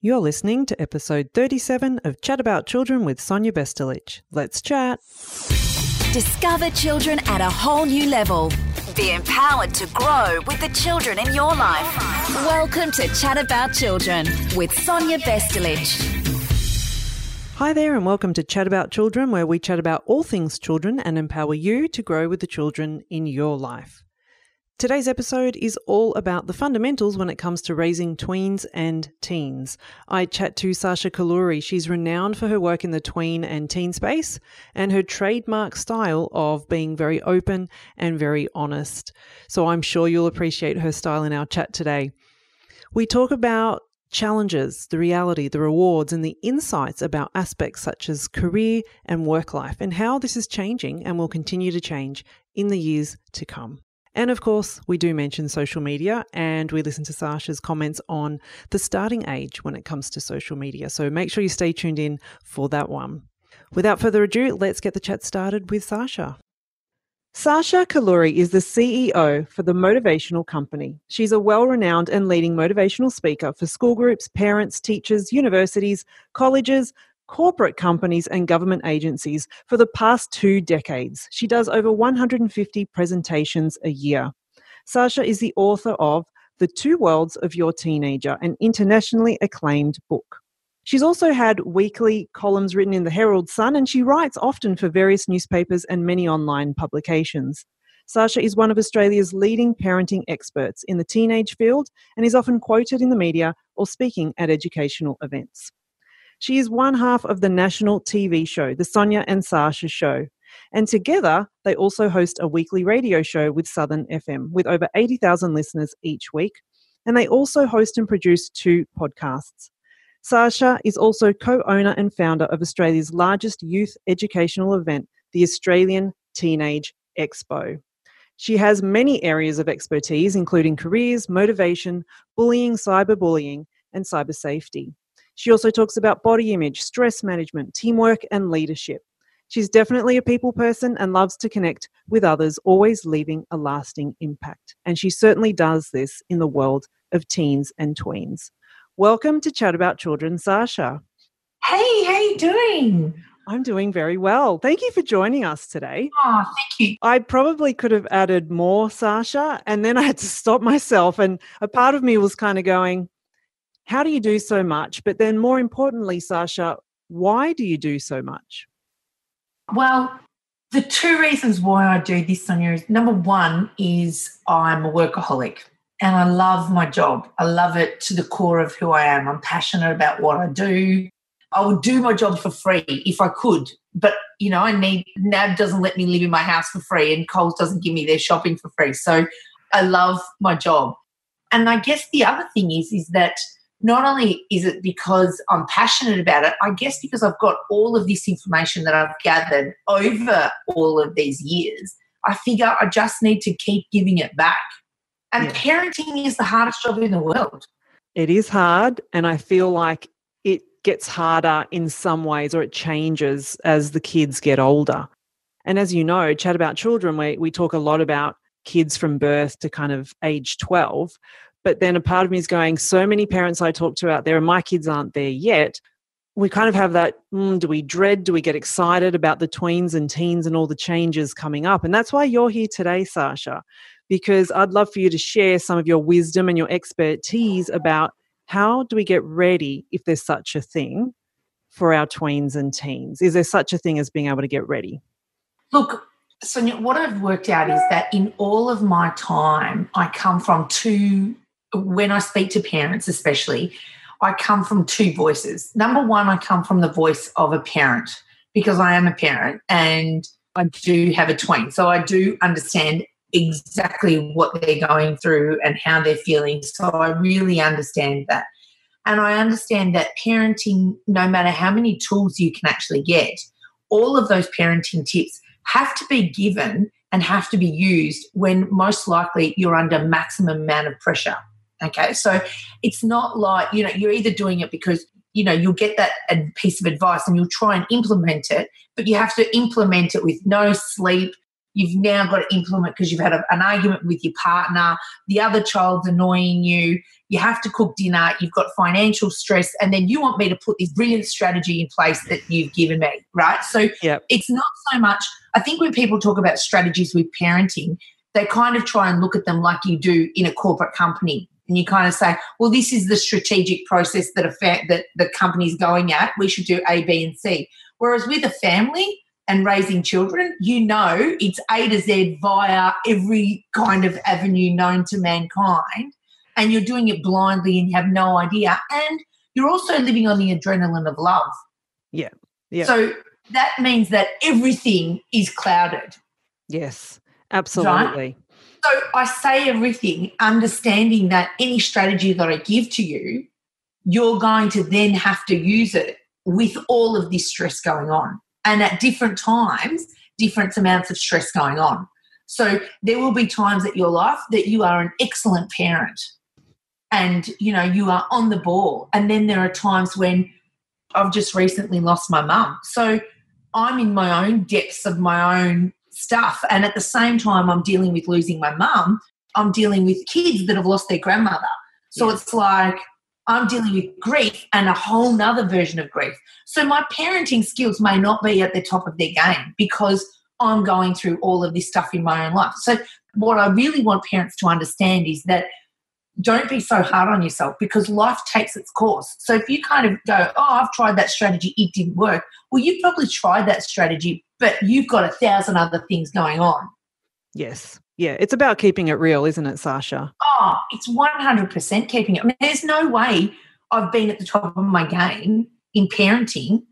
You're listening to episode 37 of Chat About Children with Sonia Bestulic. Let's chat. Discover children at a whole new level. Be empowered to grow with the children in your life. Welcome to Chat About Children with Sonia Bestulic. Hi there, and welcome to Chat About Children, where we chat about all things children and empower you to grow with the children in your life. Today's episode is all about the fundamentals when it comes to raising tweens and teens. I chat to Sasha Kalluri. She's renowned for her work in the tween and teen space and her trademark style of being very open and very honest. So I'm sure you'll appreciate her style in our chat today. We talk about challenges, the reality, the rewards, and the insights about aspects such as career and work life and how this is changing and will continue to change in the years to come. And of course, we do mention social media and we listen to Sasha's comments on the starting age when it comes to social media. So make sure you stay tuned in for that one. Without further ado, let's get the chat started with Sasha. Sasha Kalluri is the CEO for the Motivational Company. She's a well renowned and leading motivational speaker for school groups, parents, teachers, universities, colleges, corporate companies and government agencies for the past two decades. She does over 150 presentations a year. Sasha is the author of The Two Worlds of Your Teenager, an internationally acclaimed book. She's also had weekly columns written in the Herald Sun, and she writes often for various newspapers and many online publications. Sasha is one of Australia's leading parenting experts in the teenage field and is often quoted in the media or speaking at educational events. She is one half of the national TV show, The Sonia and Sasha Show. And together, they also host a weekly radio show with Southern FM with over 80,000 listeners each week. And they also host and produce two podcasts. Sasha is also co owner and founder of Australia's largest youth educational event, the Australian Teenage Expo. She has many areas of expertise, including careers, motivation, bullying, cyberbullying, and cyber safety. She also talks about body image, stress management, teamwork, and leadership. She's definitely a people person and loves to connect with others, always leaving a lasting impact. And she certainly does this in the world of teens and tweens. Welcome to Chat About Children, Sasha. Hey, how you doing? I'm doing very well. Thank you for joining us today. Oh, thank you. I probably could have added more, Sasha, and then I had to stop myself. And a part of me was kind of going, how do you do so much? But then, more importantly, Sasha, why do you do so much? Well, the two reasons why I do this, Sonia, is number one is I'm a workaholic and I love my job. I love it to the core of who I am. I'm passionate about what I do. I would do my job for free if I could, but you know, I need NAB doesn't let me live in my house for free, and Coles doesn't give me their shopping for free. So I love my job. And I guess the other thing is, is that not only is it because I'm passionate about it, I guess because I've got all of this information that I've gathered over all of these years, I figure I just need to keep giving it back. And yeah. parenting is the hardest job in the world. It is hard. And I feel like it gets harder in some ways or it changes as the kids get older. And as you know, Chat About Children, we, we talk a lot about kids from birth to kind of age 12 but then a part of me is going, so many parents I talk to out there, and my kids aren't there yet. We kind of have that mm, do we dread, do we get excited about the tweens and teens and all the changes coming up? And that's why you're here today, Sasha, because I'd love for you to share some of your wisdom and your expertise about how do we get ready if there's such a thing for our tweens and teens? Is there such a thing as being able to get ready? Look, Sonia, what I've worked out is that in all of my time, I come from two when I speak to parents, especially, I come from two voices. Number one, I come from the voice of a parent because I am a parent and I do have a twin. So I do understand exactly what they're going through and how they're feeling. So I really understand that. And I understand that parenting, no matter how many tools you can actually get, all of those parenting tips have to be given and have to be used when most likely you're under maximum amount of pressure. Okay. So it's not like, you know, you're either doing it because, you know, you'll get that piece of advice and you'll try and implement it, but you have to implement it with no sleep. you've now got to implement because you've had a, an argument with your partner, the other child's annoying you, you have to cook dinner, you've got financial stress, and then you want me to put this brilliant strategy in place that you've given me, right? So Yep. it's not so much, I think when people talk about strategies with parenting, they kind of try and look at them like you do in a corporate company. And you kind of say, well, this is the strategic process that a fa- that the company's going at. We should do A, B, and C. Whereas with a family and raising children, you know it's A to Z via every kind of avenue known to mankind. And you're doing it blindly and you have no idea. And you're also living on the adrenaline of love. Yeah. Yeah. So that means that everything is clouded. yes. Absolutely. So I say everything, understanding that any strategy that I give to you, you're going to then have to use it with all of this stress going on. And at different times, different amounts of stress going on. So there will be times at your life that you are an excellent parent and you know you are on the ball. And then there are times when I've just recently lost my mum. So I'm in my own depths of my own stuff. And at the same time, I'm dealing with losing my mum. I'm dealing with kids that have lost their grandmother. So it's like I'm dealing with grief and a whole nother version of grief. So my parenting skills may not be at the top of their game because I'm going through all of this stuff in my own life. So what I really want parents to understand is that don't be so hard on yourself because life takes its course. So if you kind of go, oh, I've tried that strategy, it didn't work. Well, you probably tried that strategy, but you've got a thousand other things going on. Yes. Yeah. It's about keeping it real, isn't it, Sasha? Oh, it's 100% keeping it. I mean, there's no way I've been at the top of my game in parenting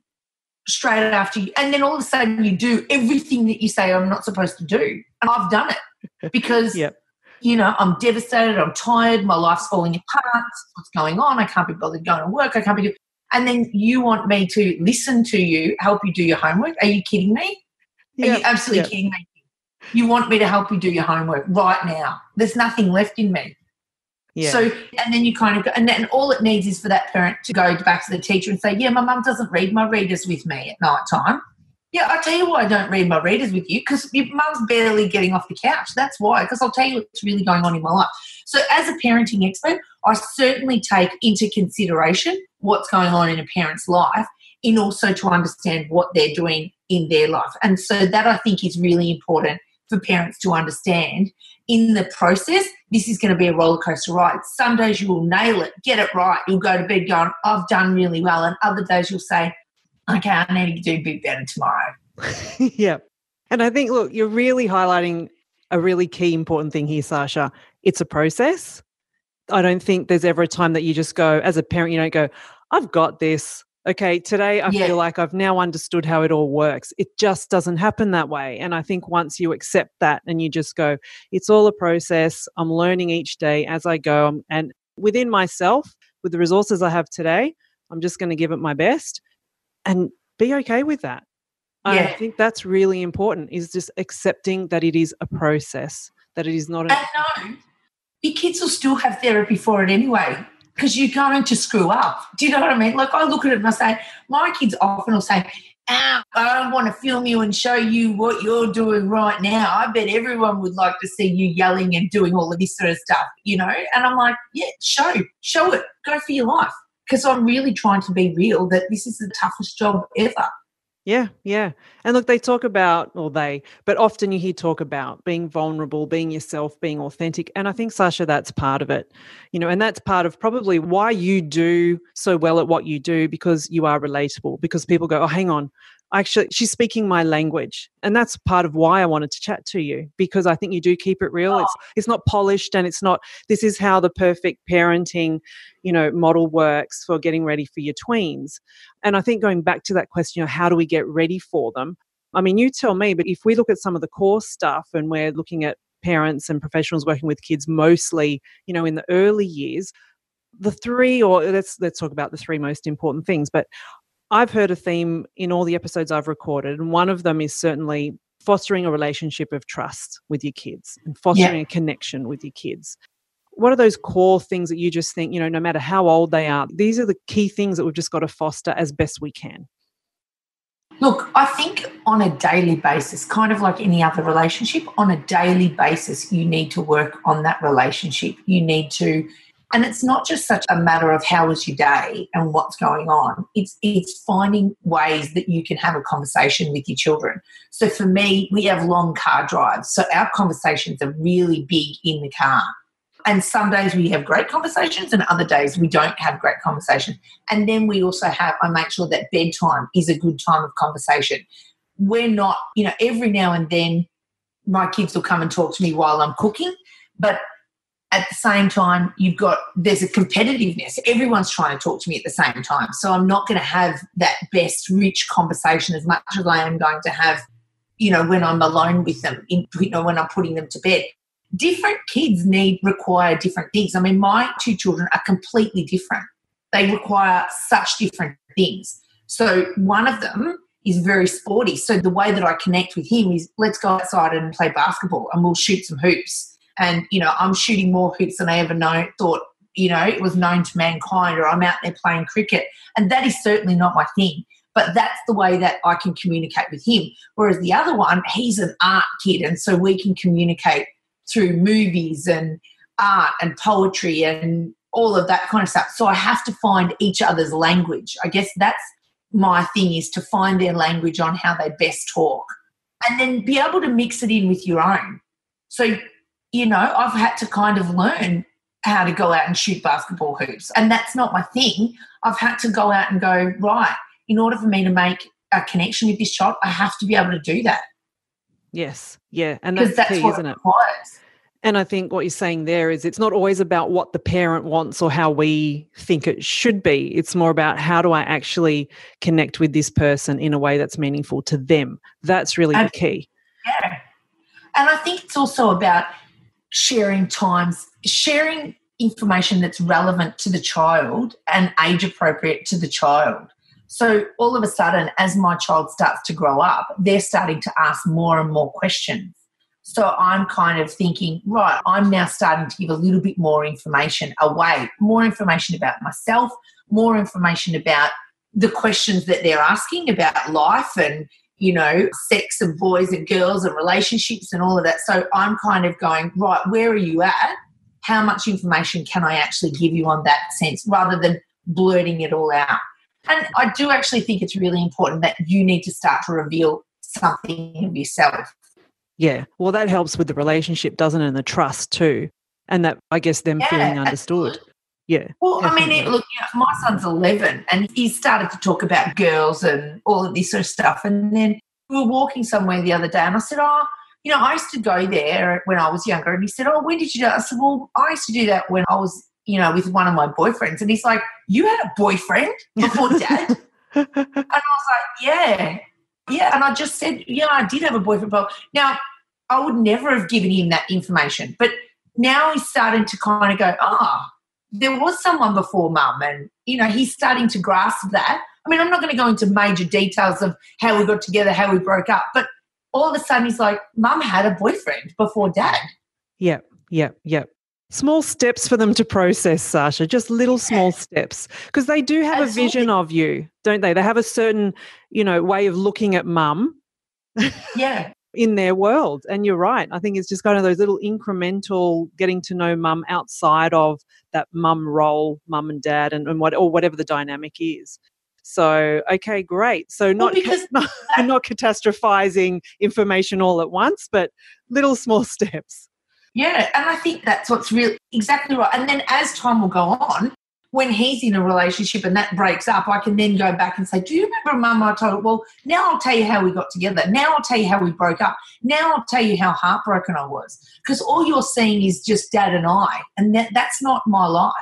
straight after you. And then all of a sudden you do everything that you say I'm not supposed to do. And I've done it because, Yep. you know, I'm devastated. I'm tired. My life's falling apart. What's going on? I can't be bothered going to work. I can't be doing. And then you want me to listen to you, help you do your homework. Are you kidding me? Are Yep. you absolutely Yep. kidding me? You want me to help you do your homework right now. There's nothing left in me. Yeah. So, and then you kind of go, and then all it needs is for that parent to go back to the teacher and say, Yeah, my mum doesn't read my readers with me at night time. Yeah, I'll tell you why I don't read my readers with you because your mum's barely getting off the couch. That's why, because I'll tell you what's really going on in my life. So, as a parenting expert, I certainly take into consideration what's going on in a parent's life in also to understand what they're doing in their life. And so, that I think is really important for parents to understand in the process, this is going to be a roller coaster ride. Some days you will nail it, get it right. You'll go to bed going, I've done really well. And other days you'll say, okay, I need to do a bit better tomorrow. yeah. And I think, look, you're really highlighting a really key important thing here, Sasha. It's a process. I don't think there's ever a time that you just go, as a parent, you don't go, I've got this. Okay, today I Yeah. feel like I've now understood how it all works. It just doesn't happen that way. And I think once you accept that and you just go, it's all a process. I'm learning each day as I go. Um, And within myself, with the resources I have today, I'm just going to give it my best and be okay with that. I think that's really important is just accepting that it is a process, that it is not a And no, your kids will still have therapy for it anyway because you're going to screw up. Do you know what I mean? Like I look at it and I say, my kids often will say, I don't want to film you and show you what you're doing right now. I bet everyone would like to see you yelling and doing all of this sort of stuff, you know? And I'm like, yeah, show, show it, go for your life. Because I'm really trying to be real that this is the toughest job ever. Yeah, yeah. And look, they talk about, or they, but often you hear talk about being vulnerable, being yourself, being authentic. And I think, Sasha, that's part of it. You know, and that's part of probably why you do so well at what you do because you are relatable, because people go, oh, hang on. Actually, she's speaking my language. And that's part of why I wanted to chat to you because I think you do keep it real. It's oh. it's not polished and it's not this is how the perfect parenting, you know, model works for getting ready for your tweens. And I think going back to that question of how do we get ready for them? I mean, you tell me, but if we look at some of the core stuff and we're looking at parents and professionals working with kids mostly, you know, in the early years, the three or let's let's talk about the three most important things, but I've heard a theme in all the episodes I've recorded, and one of them is certainly fostering a relationship of trust with your kids and fostering a connection with your kids. What are those core things that you just think, you know, no matter how old they are, these are the key things that we've just got to foster as best we can? Look, I think on a daily basis, kind of like any other relationship, on a daily basis, you need to work on that relationship. You need to, and it's not just such a matter of how was your day and what's going on. It's it's finding ways that you can have a conversation with your children. So for me, we have long car drives, so our conversations are really big in the car. And some days we have great conversations, and other days we don't have great conversations. And then we also have, I make sure that bedtime is a good time of conversation. We're not, you know, every now and then my kids will come and talk to me while I'm cooking, but at the same time, you've got there's a competitiveness. Everyone's trying to talk to me at the same time. So I'm not going to have that best, rich conversation as much as I am going to have, you know, when I'm alone with them, in, you know, when I'm putting them to bed different kids need require different things. I mean, my two children are completely different. They require such different things. So one of them is very sporty. So the way that I connect with him is let's go outside and play basketball and we'll shoot some hoops. And you know, I'm shooting more hoops than I ever know thought, you know, it was known to mankind, or I'm out there playing cricket. And that is certainly not my thing. But that's the way that I can communicate with him. Whereas the other one, he's an art kid, and so we can communicate through movies and art and poetry and all of that kind of stuff. So I have to find each other's language. I guess that's my thing is to find their language on how they best talk and then be able to mix it in with your own. So, you know, I've had to kind of learn how to go out and shoot basketball hoops. And that's not my thing. I've had to go out and go, right, in order for me to make a connection with this child, I have to be able to do that. Yes. Yeah. And that's, that's key, what isn't it it? requires. And I think what you're saying there is it's not always about what the parent wants or how we think it should be. It's more about how do I actually connect with this person in a way that's meaningful to them. That's really And- the key. Yeah. And I think it's also about sharing times, sharing information that's relevant to the child and age appropriate to the child. So all of a sudden, as my child starts to grow up, they're starting to ask more and more questions. So I'm kind of thinking, right, I'm now starting to give a little bit more information away, more information about myself, more information about the questions that they're asking about life and you know, sex and boys and girls and relationships and all of that. So I'm kind of going, right, where are you at? How much information can I actually give you on that sense rather than blurting it all out? And I do actually think it's really important that you need to start to reveal something of yourself. Yeah. Well, that helps with the relationship, doesn't it? And the trust too. And that, I guess, them Yeah, feeling understood. absolutely. Yeah. Well, I mean, it, look, you know, my son's 11 and he started to talk about girls and all of this sort of stuff. And then we were walking somewhere the other day and I said, Oh, you know, I used to go there when I was younger. And he said, Oh, when did you do that? I said, Well, I used to do that when I was, you know, with one of my boyfriends. And he's like, You had a boyfriend before dad? And I was like, yeah, yeah. And I just said, yeah, I did have a boyfriend. But now I would never have given him that information. But now he's starting to kind of go, ah, there was someone before mum. And, you know, he's starting to grasp that. I mean, I'm not going to go into major details of how we got together, how we broke up. But all of a sudden he's like, mum had a boyfriend before dad. Yep, yep, yep. Small steps for them to process, Sasha, just little small steps. Because they do have a vision of you, don't they? They have a certain, you know, way of looking at mum Yeah. in their world. And you're right. I think it's just kind of those little incremental getting to know mum outside of that mum role, mum and dad, and, and what or whatever the dynamic is. So, okay, great. So Well, not because not, not catastrophizing information all at once, but little small steps. Yeah, and I think that's what's really exactly right. And then as time will go on, when he's in a relationship and that breaks up, I can then go back and say, Do you remember, Mum? I told Well, now I'll tell you how we got together. Now I'll tell you how we broke up. Now I'll tell you how heartbroken I was. Because all you're seeing is just dad and I, and that, that's not my life.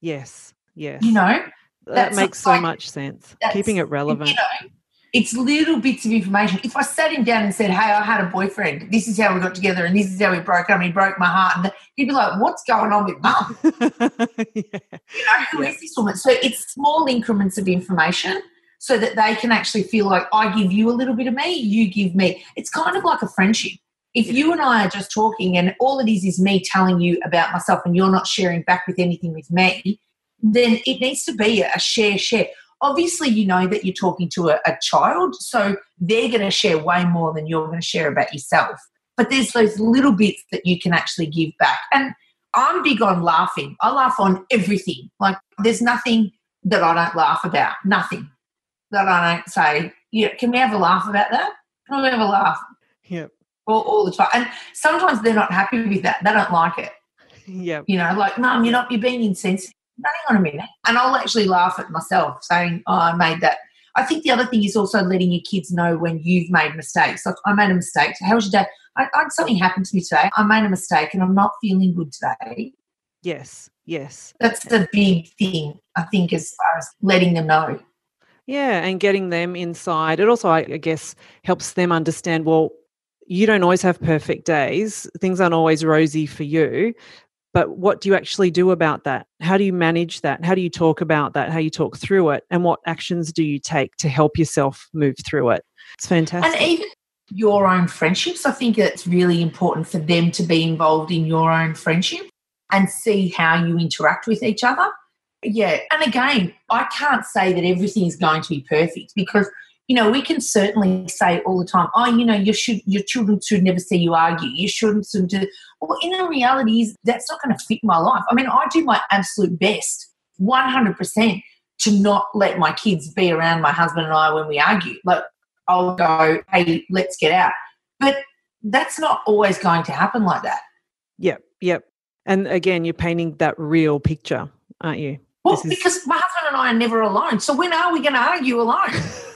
Yes, yes. You know, that makes so like- much sense. Keeping it relevant. You know, it's little bits of information. If I sat him down and said, "Hey, I had a boyfriend. This is how we got together, and this is how we broke up. And he broke my heart," and he'd be like, "What's going on with mum?" yeah. you know, who is Yeah. this woman? So it's small increments of information so that they can actually feel like I give you a little bit of me, you give me. It's kind of like a friendship. If you and I are just talking and all it is is me telling you about myself and you're not sharing back with anything with me, then it needs to be a share, share. Obviously you know that you're talking to a, a child, so they're going to share way more than you're going to share about yourself. But there's those little bits that you can actually give back. And I'm big on laughing. I laugh on everything. Like there's nothing that I don't laugh about. Nothing that I don't say, yeah, can we have a laugh about that? Can we have a laugh? Yep. All, all the time. And sometimes they're not happy with that. They don't like it. Yep. You know, like, Mum, you're not, you're being insensitive. Hang on a minute. And I'll actually laugh at myself saying, oh, I made that. I think the other thing is also letting your kids know when you've made mistakes. Like, I made a mistake. How was your day? I, I, something happened to me today. I made a mistake and I'm not feeling good today. Yes. Yes. That's the big thing, I think, as far as letting them know. Yeah. And getting them inside. It also, I guess, helps them understand well, you don't always have perfect days. Things aren't always rosy for you. But what do you actually do about that? How do you manage that? How do you talk about that? How you talk through it? And what actions do you take to help yourself move through it? It's fantastic. And even your own friendships, I think it's really important for them to be involved in your own friendship and see how you interact with each other. Yeah. And again, I can't say that everything is going to be perfect because you know, we can certainly say all the time, oh, you know, you should, your children should never see you argue. You shouldn't do. Well, in the reality is that's not going to fit my life. I mean, I do my absolute best, 100%, to not let my kids be around my husband and I when we argue. Like, I'll go, hey, let's get out. But that's not always going to happen like that. Yep, yep. And again, you're painting that real picture, aren't you? Well, is- because my husband and I are never alone. So when are we going to argue alone?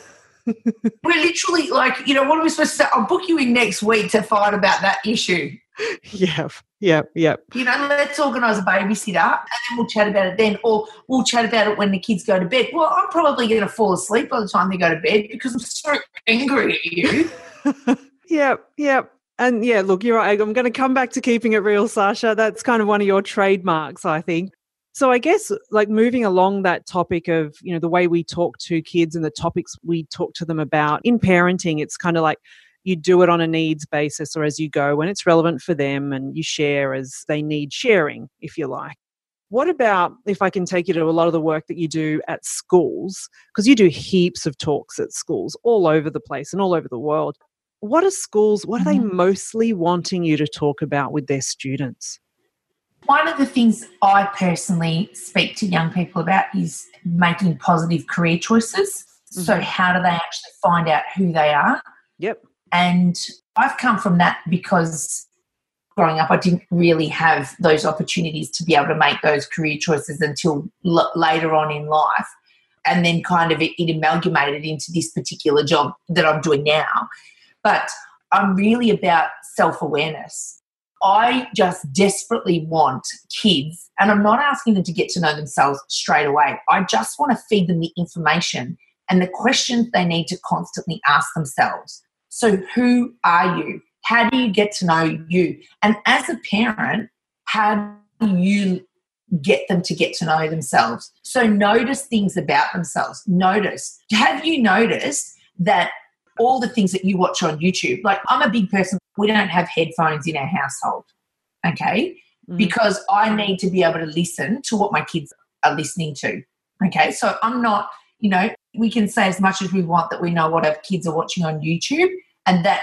We're literally like, you know, what are we supposed to say? I'll book you in next week to fight about that issue. Yep, yep, yep. You know, let's organise a babysitter and then we'll chat about it then, or we'll chat about it when the kids go to bed. Well, I'm probably going to fall asleep by the time they go to bed because I'm so angry at you. yep, yep. And yeah, look, you're right. I'm going to come back to keeping it real, Sasha. That's kind of one of your trademarks, I think. So I guess like moving along that topic of, you know, the way we talk to kids and the topics we talk to them about in parenting, it's kind of like you do it on a needs basis or as you go when it's relevant for them and you share as they need sharing, if you like. What about if I can take you to a lot of the work that you do at schools? Because you do heaps of talks at schools all over the place and all over the world. What are schools, what are they mm-hmm. mostly wanting you to talk about with their students? One of the things I personally speak to young people about is making positive career choices. Mm-hmm. So, how do they actually find out who they are? Yep. And I've come from that because growing up, I didn't really have those opportunities to be able to make those career choices until l- later on in life. And then kind of it, it amalgamated into this particular job that I'm doing now. But I'm really about self awareness I just desperately want kids, and I'm not asking them to get to know themselves straight away. I just want to feed them the information and the questions they need to constantly ask themselves. So, who are you? How do you get to know you? And as a parent, how do you get them to get to know themselves? So, notice things about themselves. Notice. Have you noticed that all the things that you watch on YouTube. Like, I'm a big person, we don't have headphones in our household, okay? Mm-hmm. Because I need to be able to listen to what my kids are listening to, okay? So I'm not, you know, we can say as much as we want that we know what our kids are watching on YouTube and that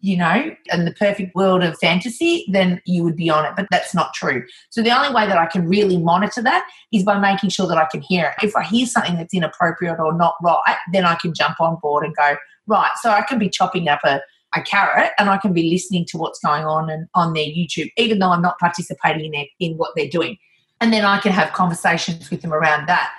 you know, in the perfect world of fantasy, then you would be on it. But that's not true. So the only way that I can really monitor that is by making sure that I can hear it. If I hear something that's inappropriate or not right, then I can jump on board and go, right, so I can be chopping up a, a carrot and I can be listening to what's going on and on their YouTube, even though I'm not participating in, their, in what they're doing. And then I can have conversations with them around that.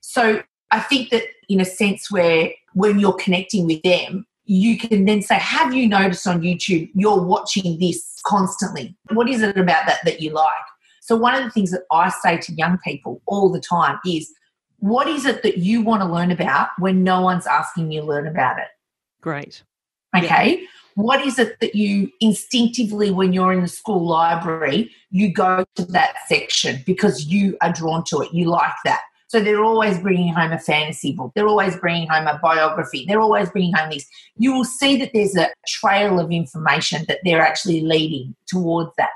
So I think that in a sense where when you're connecting with them, you can then say, Have you noticed on YouTube you're watching this constantly? What is it about that that you like? So, one of the things that I say to young people all the time is, What is it that you want to learn about when no one's asking you to learn about it? Great. Okay. Yeah. What is it that you instinctively, when you're in the school library, you go to that section because you are drawn to it? You like that. So they're always bringing home a fantasy book. They're always bringing home a biography. They're always bringing home this. You will see that there's a trail of information that they're actually leading towards that.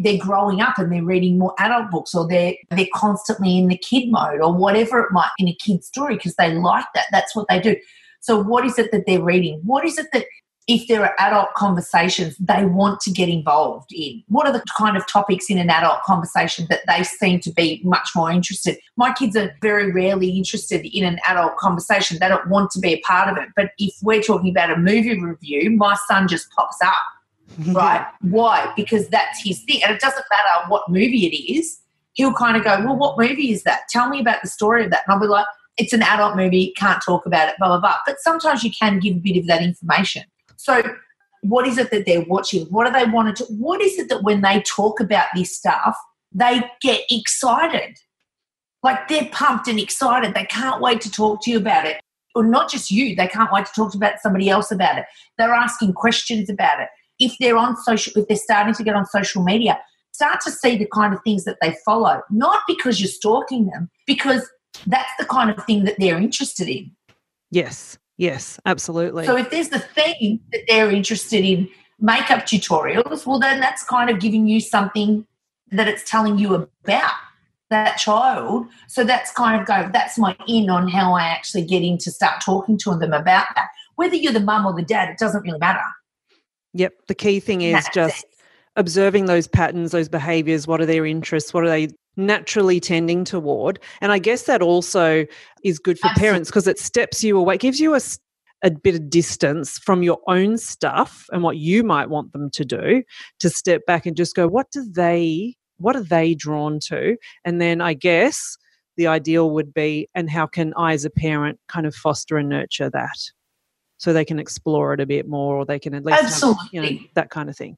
they're growing up and they're reading more adult books or they're they're constantly in the kid mode or whatever it might in a kid story because they like that that's what they do so what is it that they're reading what is it that if there are adult conversations they want to get involved in what are the kind of topics in an adult conversation that they seem to be much more interested my kids are very rarely interested in an adult conversation they don't want to be a part of it but if we're talking about a movie review my son just pops up right? Why? Because that's his thing. And it doesn't matter what movie it is. He'll kind of go, Well, what movie is that? Tell me about the story of that. And I'll be like, It's an adult movie, can't talk about it, blah, blah, blah. But sometimes you can give a bit of that information. So, what is it that they're watching? What do they want to? What is it that when they talk about this stuff, they get excited? Like they're pumped and excited. They can't wait to talk to you about it. Or not just you, they can't wait to talk about somebody else about it. They're asking questions about it if they're on social, if they're starting to get on social media, start to see the kind of things that they follow, not because you're stalking them, because that's the kind of thing that they're interested in. Yes, yes, absolutely. So if there's the thing that they're interested in makeup tutorials, well, then that's kind of giving you something that it's telling you about that child. So that's kind of go, that's my in on how I actually get in to start talking to them about that. Whether you're the mum or the dad, it doesn't really matter. Yep. The key thing is That's just it. observing those patterns, those behaviors. What are their interests? What are they naturally tending toward? And I guess that also is good for Absolutely. parents because it steps you away, gives you a, a bit of distance from your own stuff and what you might want them to do to step back and just go, what do they, what are they drawn to? And then I guess the ideal would be, and how can I as a parent kind of foster and nurture that? so they can explore it a bit more or they can at least absolutely have, you know, that kind of thing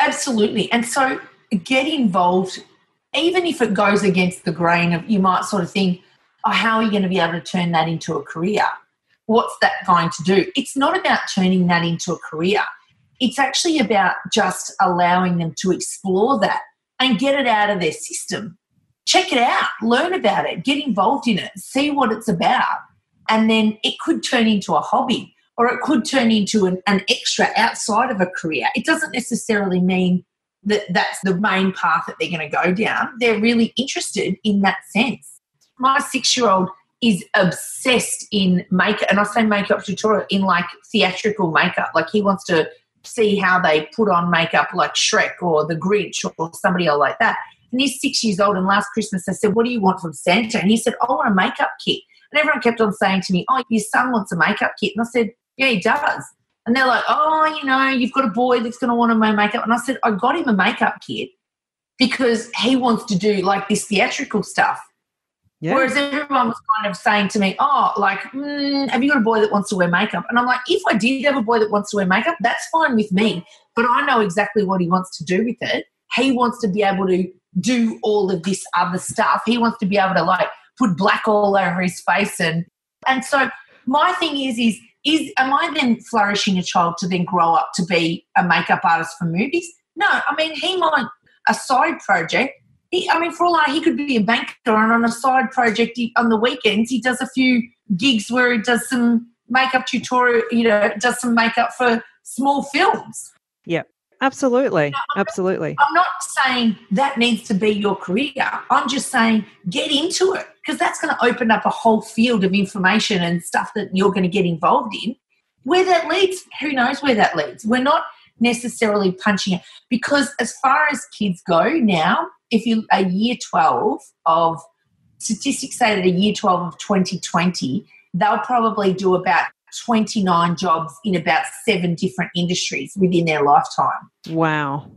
absolutely and so get involved even if it goes against the grain of you might sort of think oh, how are you going to be able to turn that into a career? What's that going to do? It's not about turning that into a career. It's actually about just allowing them to explore that and get it out of their system. Check it out learn about it get involved in it see what it's about. And then it could turn into a hobby or it could turn into an, an extra outside of a career. It doesn't necessarily mean that that's the main path that they're going to go down. They're really interested in that sense. My six year old is obsessed in makeup, and I say makeup tutorial in like theatrical makeup. Like he wants to see how they put on makeup like Shrek or the Grinch or somebody else like that. And he's six years old. And last Christmas I said, What do you want from Santa? And he said, I want a makeup kit. And everyone kept on saying to me, Oh, your son wants a makeup kit. And I said, Yeah, he does. And they're like, Oh, you know, you've got a boy that's going to want to wear makeup. And I said, I got him a makeup kit because he wants to do like this theatrical stuff. Yeah. Whereas everyone was kind of saying to me, Oh, like, mm, have you got a boy that wants to wear makeup? And I'm like, If I did have a boy that wants to wear makeup, that's fine with me. But I know exactly what he wants to do with it. He wants to be able to do all of this other stuff. He wants to be able to like put black all over his face and and so my thing is is is am I then flourishing a child to then grow up to be a makeup artist for movies? No, I mean he might a side project. He, I mean, for all I, he could be a banker, and on a side project he, on the weekends he does a few gigs where he does some makeup tutorial. You know, does some makeup for small films. Yeah. Absolutely. Absolutely. I'm not saying that needs to be your career. I'm just saying get into it because that's going to open up a whole field of information and stuff that you're going to get involved in. Where that leads, who knows where that leads? We're not necessarily punching it because as far as kids go now, if you a year 12 of statistics say that a year 12 of 2020, they'll probably do about 29 jobs in about seven different industries within their lifetime. Wow.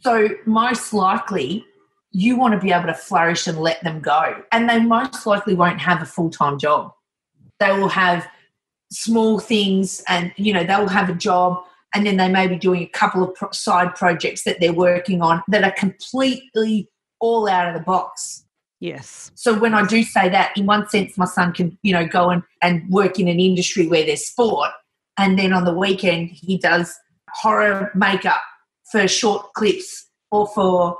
So, most likely, you want to be able to flourish and let them go. And they most likely won't have a full time job. They will have small things and, you know, they'll have a job and then they may be doing a couple of side projects that they're working on that are completely all out of the box. Yes. So when I do say that, in one sense, my son can, you know, go and, and work in an industry where there's sport. And then on the weekend, he does horror makeup for short clips or for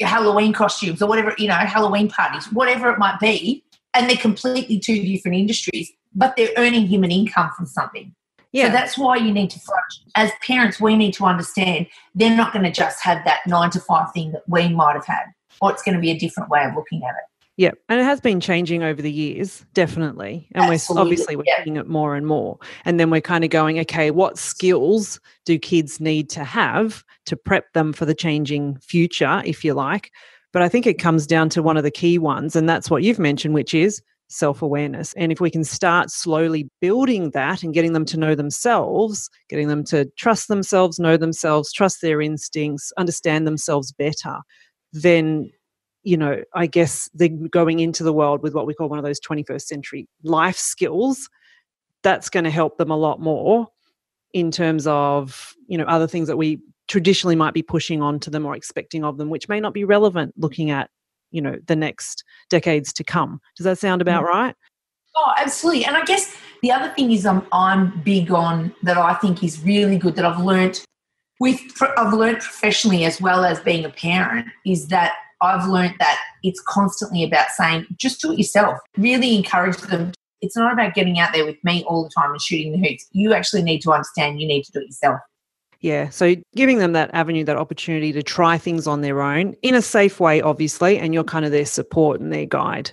Halloween costumes or whatever, you know, Halloween parties, whatever it might be. And they're completely two different industries, but they're earning him an income from something. Yeah. So that's why you need to flourish. As parents, we need to understand they're not going to just have that nine to five thing that we might have had, or it's going to be a different way of looking at it. Yeah, and it has been changing over the years, definitely. And Absolutely, we're obviously we're yeah. seeing it more and more. And then we're kind of going, okay, what skills do kids need to have to prep them for the changing future, if you like? But I think it comes down to one of the key ones, and that's what you've mentioned, which is self awareness. And if we can start slowly building that and getting them to know themselves, getting them to trust themselves, know themselves, trust their instincts, understand themselves better, then you know, I guess they're going into the world with what we call one of those 21st century life skills. That's going to help them a lot more in terms of, you know, other things that we traditionally might be pushing on to them or expecting of them, which may not be relevant looking at, you know, the next decades to come. Does that sound about mm. right? Oh, absolutely. And I guess the other thing is I'm, I'm big on that I think is really good that I've learned with I've learned professionally as well as being a parent is that I've learned that it's constantly about saying just do it yourself. Really encourage them. It's not about getting out there with me all the time and shooting the hoops. You actually need to understand you need to do it yourself. Yeah. So giving them that avenue, that opportunity to try things on their own in a safe way, obviously, and you're kind of their support and their guide.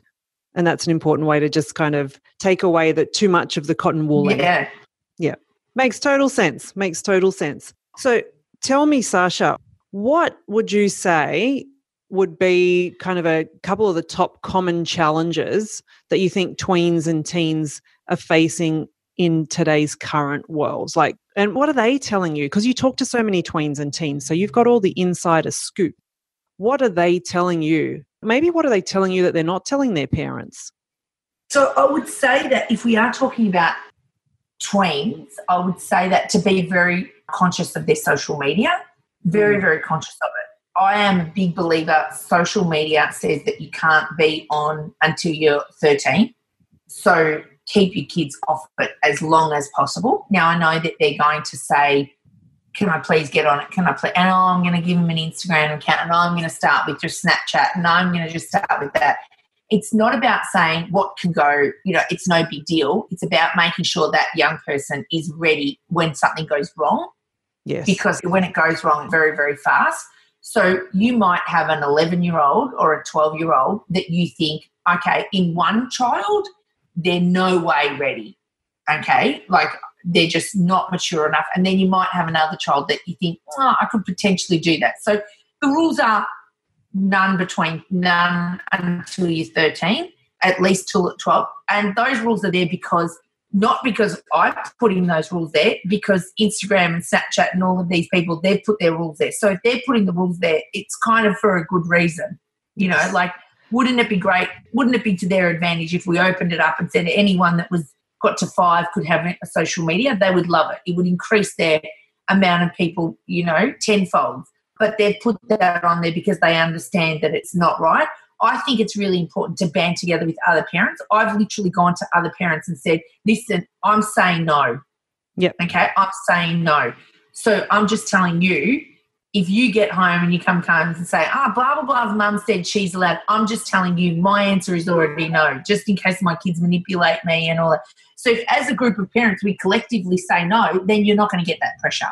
And that's an important way to just kind of take away that too much of the cotton wool. Yeah. Yeah. Makes total sense. Makes total sense. So tell me, Sasha, what would you say would be kind of a couple of the top common challenges that you think tweens and teens are facing in today's current worlds Like, and what are they telling you? Because you talk to so many tweens and teens, so you've got all the insider scoop. What are they telling you? Maybe what are they telling you that they're not telling their parents? So I would say that if we are talking about tweens, I would say that to be very conscious of their social media, very, mm. very conscious of it. I am a big believer. Social media says that you can't be on until you're 13. So keep your kids off it as long as possible. Now, I know that they're going to say, Can I please get on it? Can I play? And oh, I'm going to give them an Instagram account and I'm going to start with just Snapchat and I'm going to just start with that. It's not about saying what can go, you know, it's no big deal. It's about making sure that young person is ready when something goes wrong Yes. because when it goes wrong very, very fast. So you might have an 11 year old or a 12 year old that you think, okay, in one child, they're no way ready. Okay. Like they're just not mature enough. And then you might have another child that you think, oh, I could potentially do that. So the rules are none between none until you're 13, at least till at 12. And those rules are there because not because I put in those rules there, because Instagram and Snapchat and all of these people, they've put their rules there. So if they're putting the rules there, it's kind of for a good reason. You know, like, wouldn't it be great? Wouldn't it be to their advantage if we opened it up and said anyone that was got to five could have a social media? They would love it. It would increase their amount of people, you know, tenfold. But they've put that on there because they understand that it's not right. I think it's really important to band together with other parents. I've literally gone to other parents and said, listen, I'm saying no. Yep. Okay. I'm saying no. So I'm just telling you, if you get home and you come home and say, ah, blah, blah, blah's mum said she's allowed, I'm just telling you my answer is already no, just in case my kids manipulate me and all that. So if as a group of parents we collectively say no, then you're not going to get that pressure.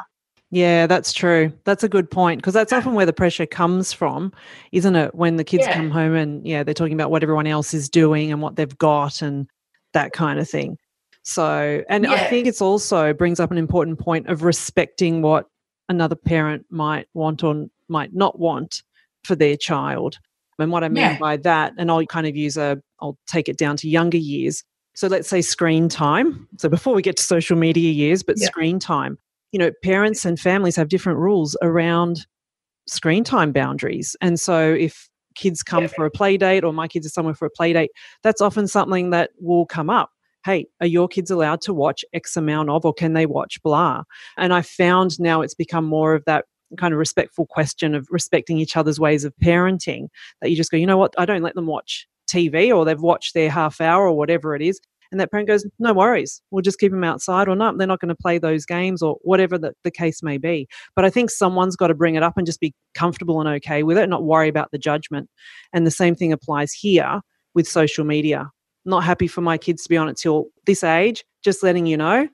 Yeah, that's true. That's a good point because that's often where the pressure comes from, isn't it? When the kids Yeah. come home and yeah, they're talking about what everyone else is doing and what they've got and that kind of thing. So, and I think it's also brings up an important point of respecting what another parent might want or might not want for their child. And what I mean Yeah. by that, and I'll kind of use a, I'll take it down to younger years. So let's say screen time. So before we get to social media years, but Yeah. screen time you know, parents and families have different rules around screen time boundaries. And so if kids come Yeah. for a play date or my kids are somewhere for a play date, that's often something that will come up. Hey, are your kids allowed to watch X amount of, or can they watch blah? And I found now it's become more of that kind of respectful question of respecting each other's ways of parenting that you just go, you know what, I don't let them watch TV or they've watched their half hour or whatever it is. And that parent goes, no worries, we'll just keep them outside or not. They're not going to play those games or whatever the, the case may be. But I think someone's got to bring it up and just be comfortable and okay with it, not worry about the judgment. And the same thing applies here with social media. Not happy for my kids to be on it till this age, just letting you know.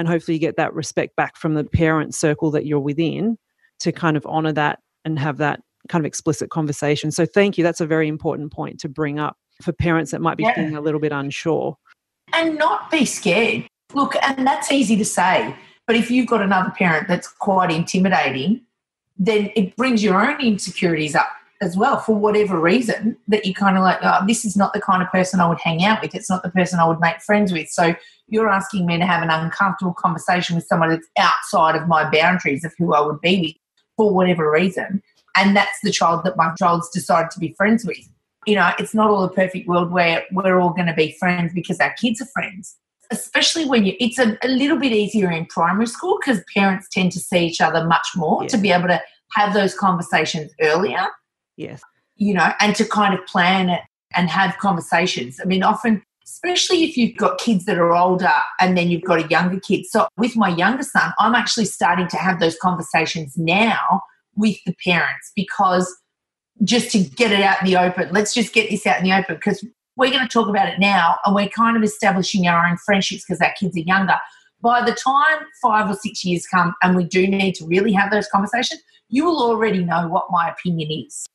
and hopefully you get that respect back from the parent circle that you're within to kind of honor that and have that kind of explicit conversation. So thank you. That's a very important point to bring up for parents that might be yeah. feeling a little bit unsure. And not be scared. Look, and that's easy to say, but if you've got another parent that's quite intimidating, then it brings your own insecurities up as well for whatever reason that you kind of like, oh, this is not the kind of person I would hang out with. It's not the person I would make friends with. So you're asking me to have an uncomfortable conversation with someone that's outside of my boundaries of who I would be with for whatever reason. And that's the child that my child's decided to be friends with. You know, it's not all a perfect world where we're all going to be friends because our kids are friends. Especially when you, it's a, a little bit easier in primary school because parents tend to see each other much more yeah. to be able to have those conversations earlier. Yes. You know, and to kind of plan it and have conversations. I mean, often especially if you've got kids that are older and then you've got a younger kid. So with my younger son, I'm actually starting to have those conversations now with the parents because just to get it out in the open, let's just get this out in the open because we're going to talk about it now and we're kind of establishing our own friendships because our kids are younger. By the time five or six years come and we do need to really have those conversations, you will already know what my opinion is.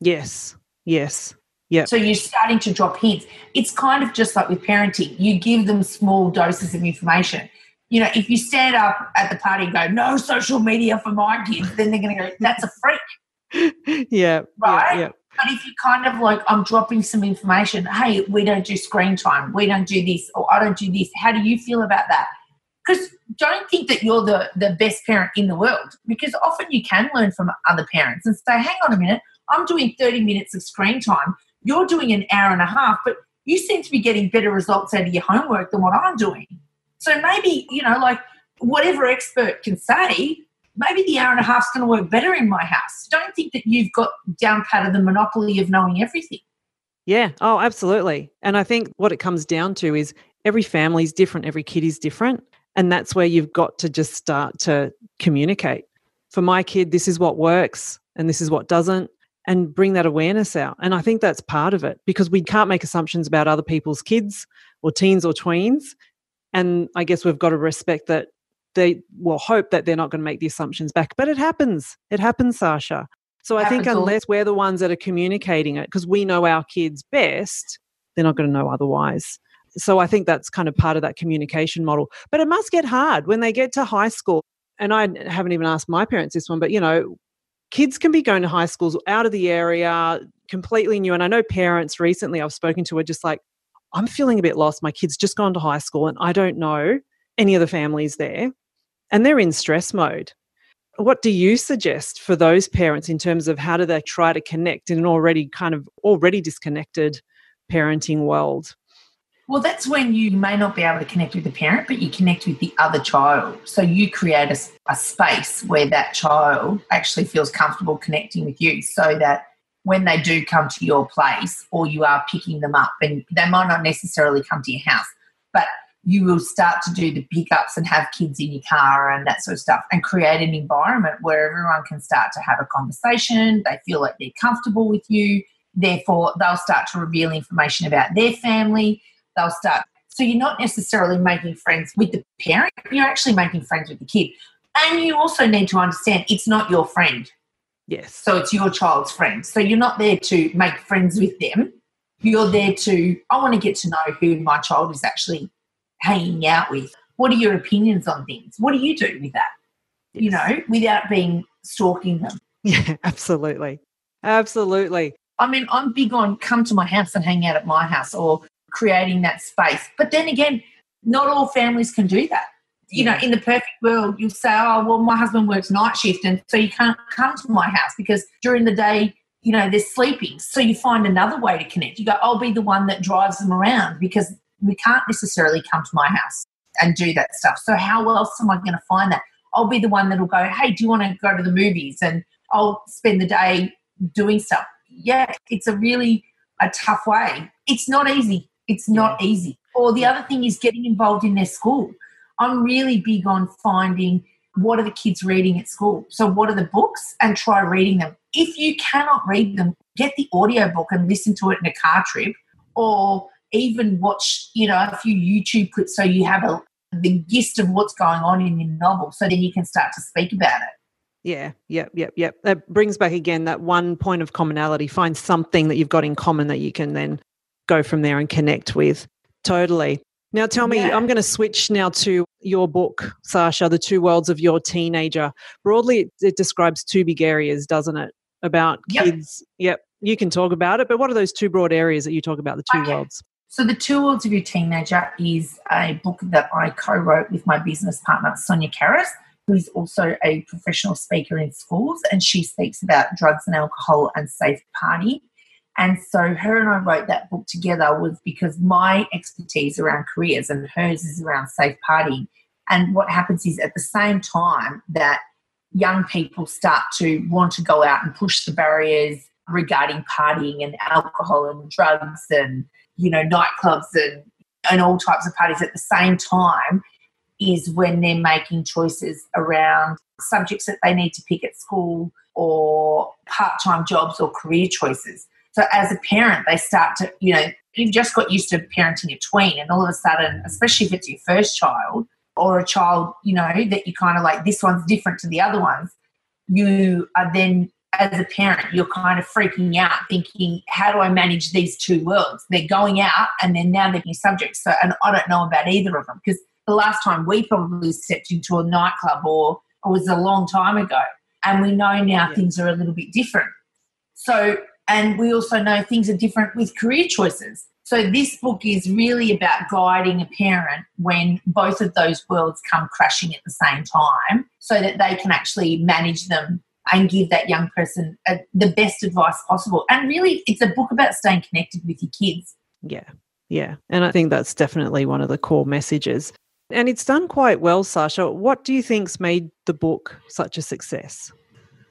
Yes, yes. Yeah. So you're starting to drop hints. It's kind of just like with parenting. You give them small doses of information. You know, if you stand up at the party and go, no social media for my kids, then they're going to go, that's a freak. yeah. Right. Yeah. But if you kind of like, I'm dropping some information, hey, we don't do screen time, we don't do this, or I don't do this. How do you feel about that? Because don't think that you're the, the best parent in the world, because often you can learn from other parents and say, hang on a minute, I'm doing 30 minutes of screen time you're doing an hour and a half, but you seem to be getting better results out of your homework than what I'm doing. So maybe, you know, like whatever expert can say, maybe the hour and a half is going to work better in my house. Don't think that you've got down pat of the monopoly of knowing everything. Yeah. Oh, absolutely. And I think what it comes down to is every family is different, every kid is different. And that's where you've got to just start to communicate. For my kid, this is what works and this is what doesn't and bring that awareness out. And I think that's part of it because we can't make assumptions about other people's kids or teens or tweens. And I guess we've got to respect that they will hope that they're not going to make the assumptions back. But it happens. It happens, Sacha. So I think unless we're the ones that are communicating it, because we know our kids best, they're not going to know otherwise. So I think that's kind of part of that communication model. But it must get hard when they get to high school. And I haven't even asked my parents this one, but you know, kids can be going to high schools out of the area, completely new. And I know parents recently I've spoken to are just like, I'm feeling a bit lost. My kid's just gone to high school and I don't know any of the families there. And they're in stress mode. What do you suggest for those parents in terms of how do they try to connect in an already kind of already disconnected parenting world? Well, that's when you may not be able to connect with the parent, but you connect with the other child. So you create a, a, space where that child actually feels comfortable connecting with you so that when they do come to your place or you are picking them up, and they might not necessarily come to your house, but you will start to do the pickups and have kids in your car and that sort of stuff and create an environment where everyone can start to have a conversation. They feel like they're comfortable with you. Therefore, they'll start to reveal information about their family they'll start. So you're not necessarily making friends with the parent, you're actually making friends with the kid. And you also need to understand it's not your friend. Yes. So it's your child's friend. So you're not there to make friends with them. You're there to, I want to get to know who my child is actually hanging out with. What are your opinions on things? What do you do with that? Yes. You know, without being stalking them. Yeah, absolutely. Absolutely. I mean, I'm big on come to my house and hang out at my house or creating that space. But then again, not all families can do that. You know, in the perfect world, you'll say, oh, well, my husband works night shift, and so you can't come to my house because during the day, you know, they're sleeping. So you find another way to connect. You go, I'll be the one that drives them around because we can't necessarily come to my house and do that stuff. So how else am I going to find that? I'll be the one that'll go, hey, do you want to go to the movies? And I'll spend the day doing stuff. Yeah, it's a really a tough way. It's not easy. It's not easy. Or the other thing is getting involved in their school. I'm really big on finding what are the kids reading at school. So what are the books and try reading them. If you cannot read them, get the audio book and listen to it in a car trip or even watch, you know, a few YouTube clips so you have a the gist of what's going on in your novel so then you can start to speak about it. Yeah, yep, yep, yep. That brings back again that one point of commonality. Find something that you've got in common that you can then go from there and connect with. Totally. Now, tell me, yeah. I'm going to switch now to your book, Sacha, The Two Worlds of Your Teenager. Broadly, it, it describes two big areas, doesn't it? About yep. kids. Yep, you can talk about it, but what are those two broad areas that you talk about, the two okay. worlds? So, The Two Worlds of Your Teenager is a book that I co wrote with my business partner, Sonya Karras who's also a professional speaker in schools, and she speaks about drugs and alcohol and safe party. And so her and I wrote that book together was because my expertise around careers and hers is around safe party. And what happens is at the same time that young people start to want to go out and push the barriers regarding partying and alcohol and drugs and you know nightclubs and and all types of parties at the same time is when they're making choices around subjects that they need to pick at school or part time jobs or career choices. So, as a parent, they start to, you know, you've just got used to parenting a tween, and all of a sudden, especially if it's your first child or a child, you know, that you kind of like, this one's different to the other ones, you are then as a parent, you're kind of freaking out, thinking, how do I manage these two worlds? They're going out and then now they're new subjects. So, and I don't know about either of them because the last time we probably stepped into a nightclub or, it was a long time ago. And we know now yeah. things are a little bit different. So, and we also know things are different with career choices. So, this book is really about guiding a parent when both of those worlds come crashing at the same time so that they can actually manage them and give that young person a, the best advice possible. And really, it's a book about staying connected with your kids. Yeah. Yeah. And I think that's definitely one of the core messages. And it's done quite well, Sacha. What do you think's made the book such a success?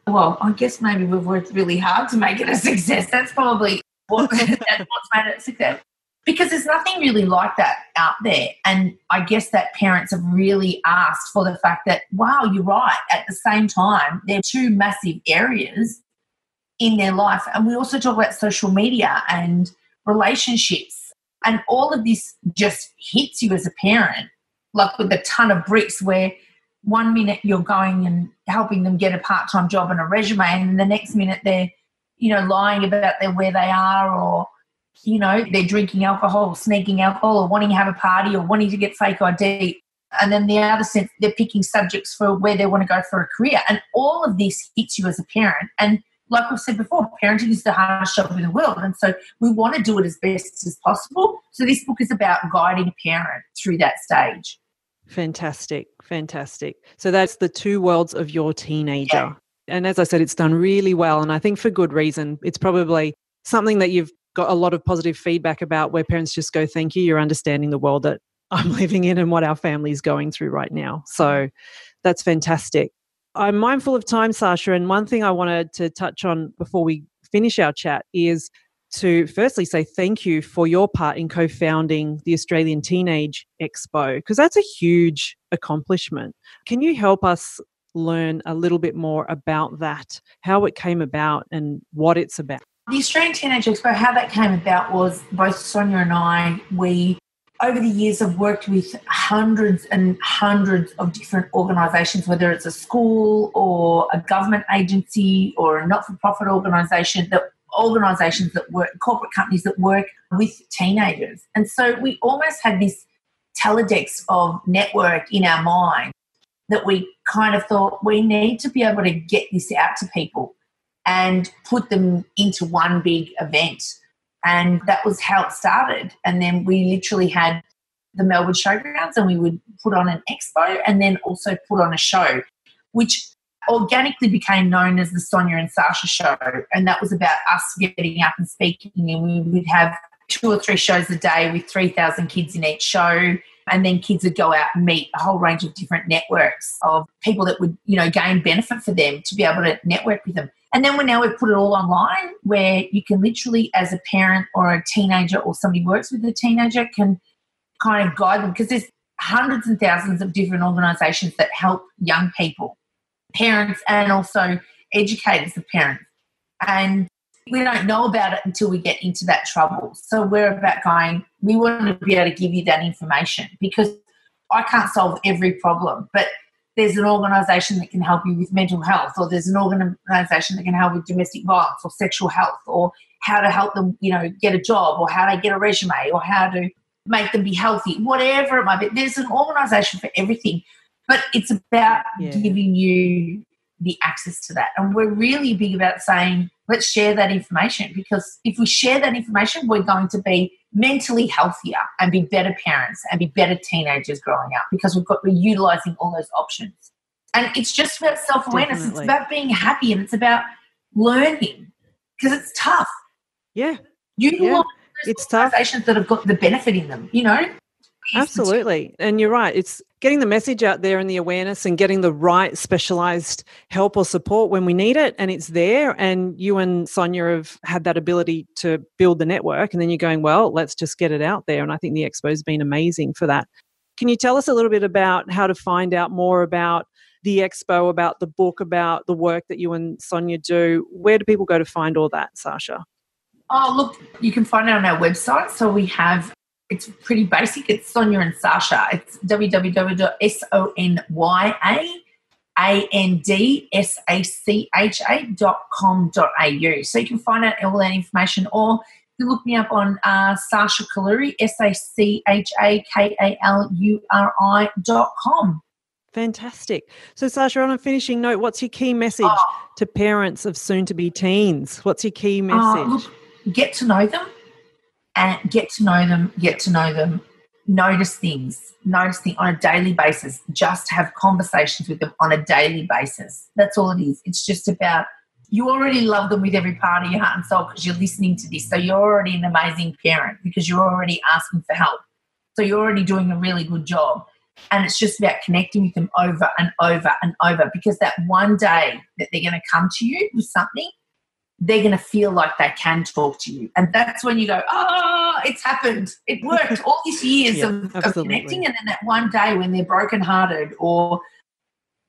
Well, I guess maybe we've worked really hard to make it a success. That's probably what, that's what's made it a success. Because there's nothing really like that out there. And I guess that parents have really asked for the fact that, wow, you're right. At the same time, there are two massive areas in their life. And we also talk about social media and relationships. And all of this just hits you as a parent like with a ton of bricks where one minute you're going and helping them get a part-time job and a resume and the next minute they're you know lying about their, where they are or you know they're drinking alcohol sneaking alcohol or wanting to have a party or wanting to get fake id and then the other sense they're picking subjects for where they want to go for a career and all of this hits you as a parent and like we've said before parenting is the hardest job in the world and so we want to do it as best as possible so this book is about guiding a parent through that stage Fantastic, fantastic. So that's the two worlds of your teenager. Yeah. And as I said, it's done really well. And I think for good reason. It's probably something that you've got a lot of positive feedback about where parents just go, Thank you, you're understanding the world that I'm living in and what our family is going through right now. So that's fantastic. I'm mindful of time, Sacha. And one thing I wanted to touch on before we finish our chat is to firstly say thank you for your part in co founding the Australian Teenage Expo, because that's a huge accomplishment. Can you help us learn a little bit more about that, how it came about, and what it's about? The Australian Teenage Expo, how that came about was both Sonia and I, we over the years have worked with hundreds and hundreds of different organisations, whether it's a school or a government agency or a not for profit organisation that organisations that work, corporate companies that work with teenagers. And so we almost had this teledex of network in our mind that we kind of thought we need to be able to get this out to people and put them into one big event. And that was how it started. And then we literally had the Melbourne Showgrounds and we would put on an expo and then also put on a show, which organically became known as the Sonia and Sacha show. And that was about us getting up and speaking. And we would have two or three shows a day with 3,000 kids in each show. And then kids would go out and meet a whole range of different networks of people that would, you know, gain benefit for them to be able to network with them. And then we now we've put it all online where you can literally, as a parent or a teenager or somebody works with a teenager, can kind of guide them because there's hundreds and thousands of different organizations that help young people parents and also educators of parents. And we don't know about it until we get into that trouble. So we're about going, we want to be able to give you that information because I can't solve every problem, but there's an organization that can help you with mental health, or there's an organization that can help with domestic violence or sexual health, or how to help them, you know, get a job, or how to get a resume, or how to make them be healthy, whatever it might be. There's an organization for everything, but it's about yeah. giving you the access to that. And we're really big about saying, let's share that information because if we share that information, we're going to be mentally healthier and be better parents and be better teenagers growing up because we've got we're utilizing all those options. And it's just about self awareness. It's about being happy and it's about learning because it's tough. Yeah. Utilize yeah. it's tough. that have got the benefit in them, you know? Absolutely. And you're right. It's getting the message out there and the awareness and getting the right specialized help or support when we need it. And it's there. And you and Sonia have had that ability to build the network. And then you're going, well, let's just get it out there. And I think the expo's been amazing for that. Can you tell us a little bit about how to find out more about the expo, about the book, about the work that you and Sonia do? Where do people go to find all that, Sacha? Oh, look, you can find it on our website. So we have it's pretty basic. It's Sonia and Sacha. It's www.sonya.andsacha.com.au. So you can find out all that information or you look me up on uh, Sacha Kaluri, S A C H A K A L U R I dot com. Fantastic. So, Sacha, on a finishing note, what's your key message oh, to parents of soon to be teens? What's your key uh, message? look, get to know them and get to know them, get to know them, notice things, notice things on a daily basis. Just have conversations with them on a daily basis. That's all it is. It's just about you already love them with every part of your heart and soul because you're listening to this. So you're already an amazing parent because you're already asking for help. So you're already doing a really good job. And it's just about connecting with them over and over and over because that one day that they're going to come to you with something they're going to feel like they can talk to you. And that's when you go, oh, it's happened. It worked all these years yeah, of, of, connecting. And then that one day when they're brokenhearted or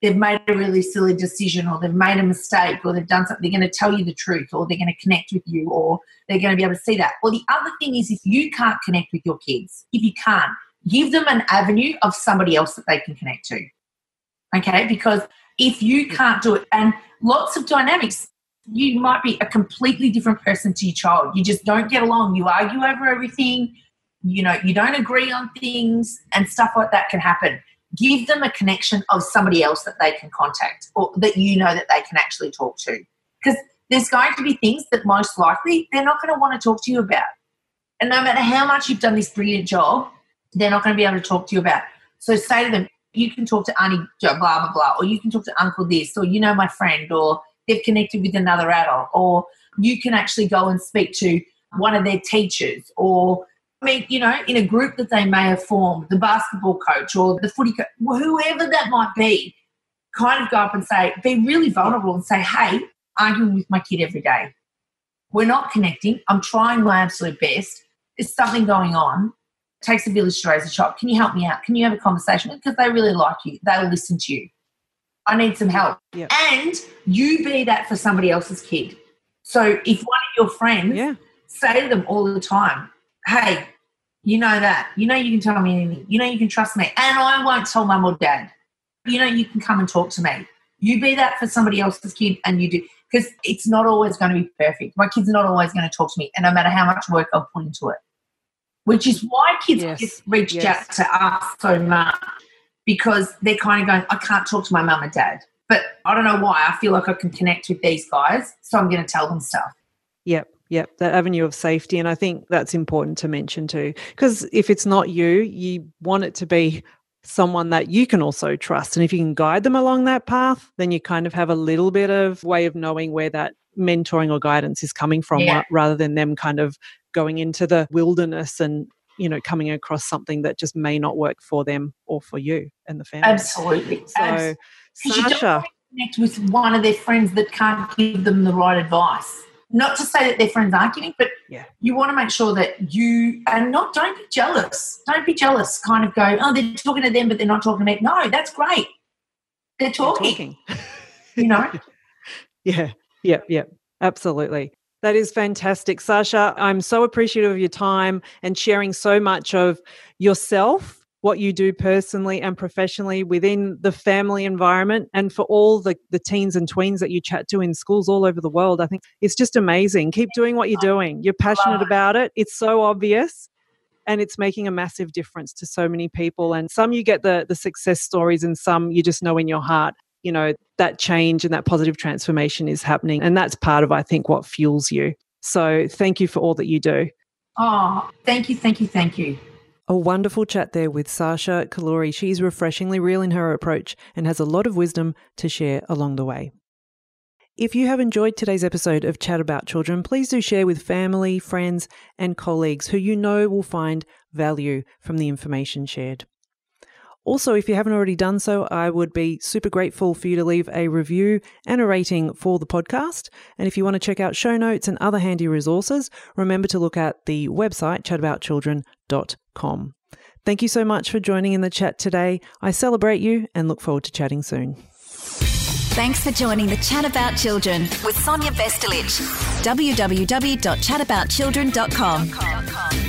they've made a really silly decision or they've made a mistake or they've done something, they're going to tell you the truth or they're going to connect with you or they're going to be able to see that. Well, the other thing is if you can't connect with your kids, if you can't, give them an avenue of somebody else that they can connect to. Okay? Because if you can't do it, and lots of dynamics, you might be a completely different person to your child. You just don't get along. You argue over everything. You know, you don't agree on things and stuff like that can happen. Give them a connection of somebody else that they can contact or that you know that they can actually talk to. Because there's going to be things that most likely they're not going to want to talk to you about. And no matter how much you've done this brilliant job, they're not going to be able to talk to you about. So say to them, you can talk to Auntie blah, blah, blah, or you can talk to Uncle this, or you know my friend, or they've connected with another adult, or you can actually go and speak to one of their teachers, or I mean, you know, in a group that they may have formed, the basketball coach or the footy coach, whoever that might be, kind of go up and say, be really vulnerable and say, hey, arguing with my kid every day. We're not connecting. I'm trying my absolute best. There's something going on. It takes a village to raise a child. Can you help me out? Can you have a conversation? Because they really like you. They'll listen to you. I need some help. And you be that for somebody else's kid. So if one of your friends yeah. say to them all the time, hey, you know that. You know you can tell me anything. You know you can trust me. And I won't tell mum or dad. You know you can come and talk to me. You be that for somebody else's kid and you do. Because it's not always going to be perfect. My kid's not always going to talk to me. And no matter how much work I'll put into it. Which is why kids yes. reach yes. out to us so much because they're kind of going, I can't talk to my mum and dad. But I don't know why. I feel like I can connect with these guys. So I'm going to tell them stuff. Yep. Yep, that avenue of safety. And I think that's important to mention too. Because if it's not you, you want it to be someone that you can also trust. And if you can guide them along that path, then you kind of have a little bit of way of knowing where that mentoring or guidance is coming from yeah. rather than them kind of going into the wilderness and you know coming across something that just may not work for them or for you and the family. Absolutely. So Absolutely. sacha connect with one of their friends that can't give them the right advice. Not to say that their friends aren't giving but yeah. you want to make sure that you and not don't be jealous. Don't be jealous kind of go oh they're talking to them but they're not talking to me. No that's great. They're talking, they're talking. you know? Yeah. Yeah yeah. Absolutely that is fantastic. Sacha, I'm so appreciative of your time and sharing so much of yourself what you do personally and professionally within the family environment and for all the, the teens and tweens that you chat to in schools all over the world. I think it's just amazing. Keep doing what you're doing. You're passionate about it. It's so obvious and it's making a massive difference to so many people. And some you get the the success stories and some you just know in your heart, you know, that change and that positive transformation is happening. And that's part of I think what fuels you. So thank you for all that you do. Oh, thank you, thank you, thank you. A wonderful chat there with Sacha Kaluri. She's refreshingly real in her approach and has a lot of wisdom to share along the way. If you have enjoyed today's episode of Chat About Children, please do share with family, friends, and colleagues who you know will find value from the information shared. Also, if you haven't already done so, I would be super grateful for you to leave a review and a rating for the podcast. And if you want to check out show notes and other handy resources, remember to look at the website chataboutchildren.com. Thank you so much for joining in the chat today. I celebrate you and look forward to chatting soon. Thanks for joining the Chat About Children with Sonia Bestulic. www.chataboutchildren.com.